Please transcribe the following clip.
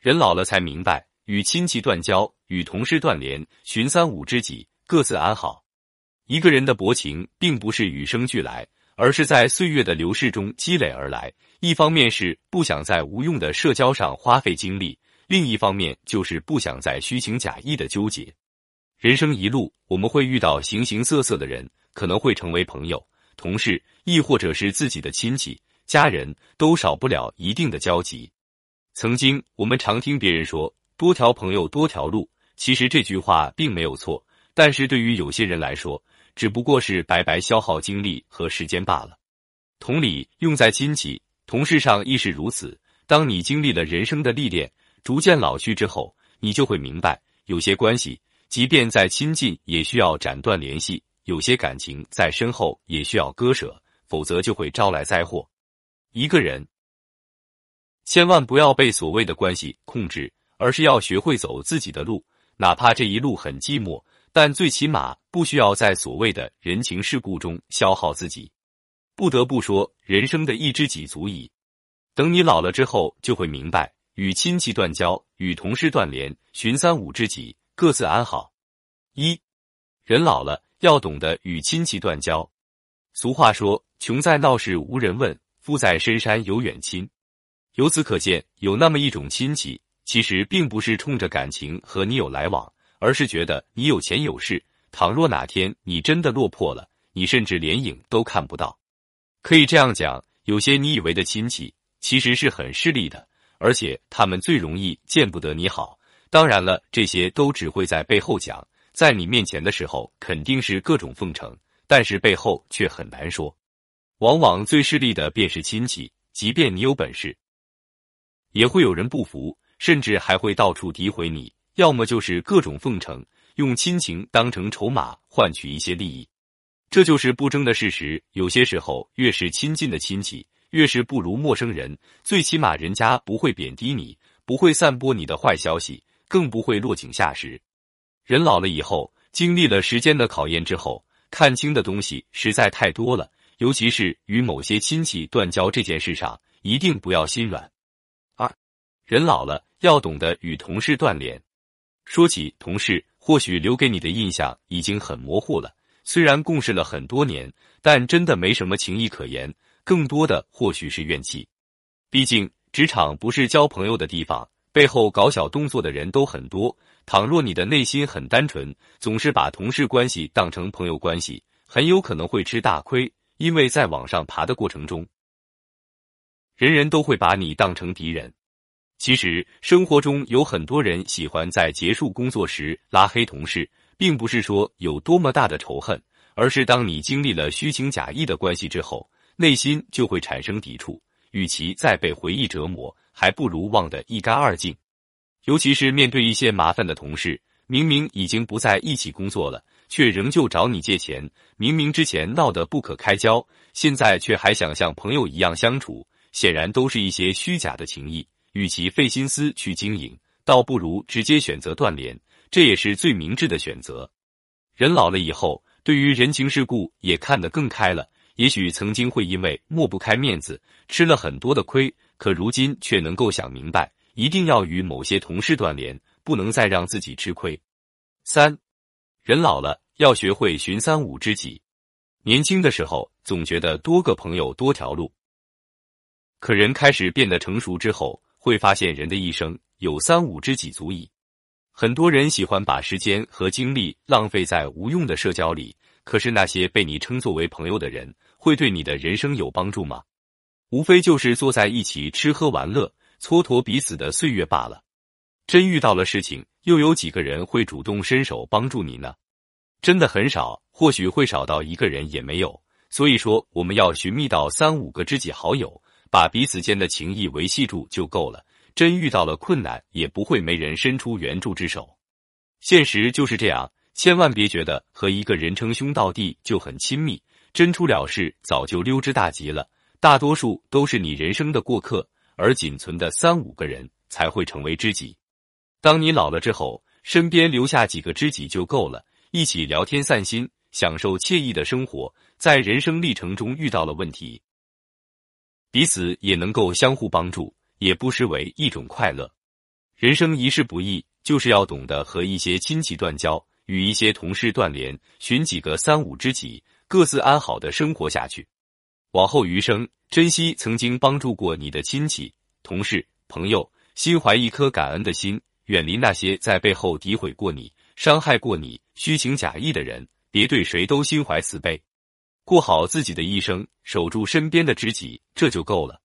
人老了才明白，与亲戚断交，与同事断联，寻三五知己，各自安好。一个人的薄情，并不是与生俱来，而是在岁月的流逝中积累而来。一方面是不想在无用的社交上花费精力，另一方面就是不想在虚情假意的纠结。人生一路，我们会遇到形形色色的人，可能会成为朋友、同事，亦或者是自己的亲戚、家人，都少不了一定的交集。曾经，我们常听别人说“多条朋友多条路”，其实这句话并没有错。但是对于有些人来说，只不过是白白消耗精力和时间罢了。同理，用在亲戚、同事上亦是如此。当你经历了人生的历练，逐渐老去之后，你就会明白，有些关系，即便再亲近，也需要斩断联系；有些感情再深厚，也需要割舍，否则就会招来灾祸。一个人。千万不要被所谓的关系控制，而是要学会走自己的路，哪怕这一路很寂寞，但最起码不需要在所谓的人情世故中消耗自己。不得不说，人生的一知己足矣。等你老了之后，就会明白，与亲戚断交，与同事断联，寻三五知己，各自安好。一人老了，要懂得与亲戚断交。俗话说：“穷在闹市无人问，富在深山有远亲。”由此可见，有那么一种亲戚，其实并不是冲着感情和你有来往，而是觉得你有钱有势。倘若哪天你真的落魄了，你甚至连影都看不到。可以这样讲，有些你以为的亲戚，其实是很势利的，而且他们最容易见不得你好。当然了，这些都只会在背后讲，在你面前的时候肯定是各种奉承，但是背后却很难说。往往最势利的便是亲戚，即便你有本事。也会有人不服，甚至还会到处诋毁你，要么就是各种奉承，用亲情当成筹码换取一些利益，这就是不争的事实。有些时候，越是亲近的亲戚，越是不如陌生人。最起码，人家不会贬低你，不会散播你的坏消息，更不会落井下石。人老了以后，经历了时间的考验之后，看清的东西实在太多了，尤其是与某些亲戚断交这件事上，一定不要心软。人老了，要懂得与同事断联。说起同事，或许留给你的印象已经很模糊了。虽然共事了很多年，但真的没什么情谊可言，更多的或许是怨气。毕竟职场不是交朋友的地方，背后搞小动作的人都很多。倘若你的内心很单纯，总是把同事关系当成朋友关系，很有可能会吃大亏。因为在往上爬的过程中，人人都会把你当成敌人。其实生活中有很多人喜欢在结束工作时拉黑同事，并不是说有多么大的仇恨，而是当你经历了虚情假意的关系之后，内心就会产生抵触。与其再被回忆折磨，还不如忘得一干二净。尤其是面对一些麻烦的同事，明明已经不在一起工作了，却仍旧找你借钱；明明之前闹得不可开交，现在却还想像朋友一样相处，显然都是一些虚假的情谊。与其费心思去经营，倒不如直接选择断联，这也是最明智的选择。人老了以后，对于人情世故也看得更开了。也许曾经会因为抹不开面子，吃了很多的亏，可如今却能够想明白，一定要与某些同事断联，不能再让自己吃亏。三，人老了要学会寻三五知己。年轻的时候总觉得多个朋友多条路，可人开始变得成熟之后。会发现人的一生有三五知己足矣。很多人喜欢把时间和精力浪费在无用的社交里，可是那些被你称作为朋友的人，会对你的人生有帮助吗？无非就是坐在一起吃喝玩乐，蹉跎彼此的岁月罢了。真遇到了事情，又有几个人会主动伸手帮助你呢？真的很少，或许会少到一个人也没有。所以说，我们要寻觅到三五个知己好友。把彼此间的情谊维系住就够了。真遇到了困难，也不会没人伸出援助之手。现实就是这样，千万别觉得和一个人称兄道弟就很亲密，真出了事早就溜之大吉了。大多数都是你人生的过客，而仅存的三五个人才会成为知己。当你老了之后，身边留下几个知己就够了，一起聊天散心，享受惬意的生活。在人生历程中遇到了问题。彼此也能够相互帮助，也不失为一种快乐。人生一世不易，就是要懂得和一些亲戚断交，与一些同事断联，寻几个三五知己，各自安好的生活下去。往后余生，珍惜曾经帮助过你的亲戚、同事、朋友，心怀一颗感恩的心，远离那些在背后诋毁过你、伤害过你、虚情假意的人。别对谁都心怀慈悲，过好自己的一生，守住身边的知己，这就够了。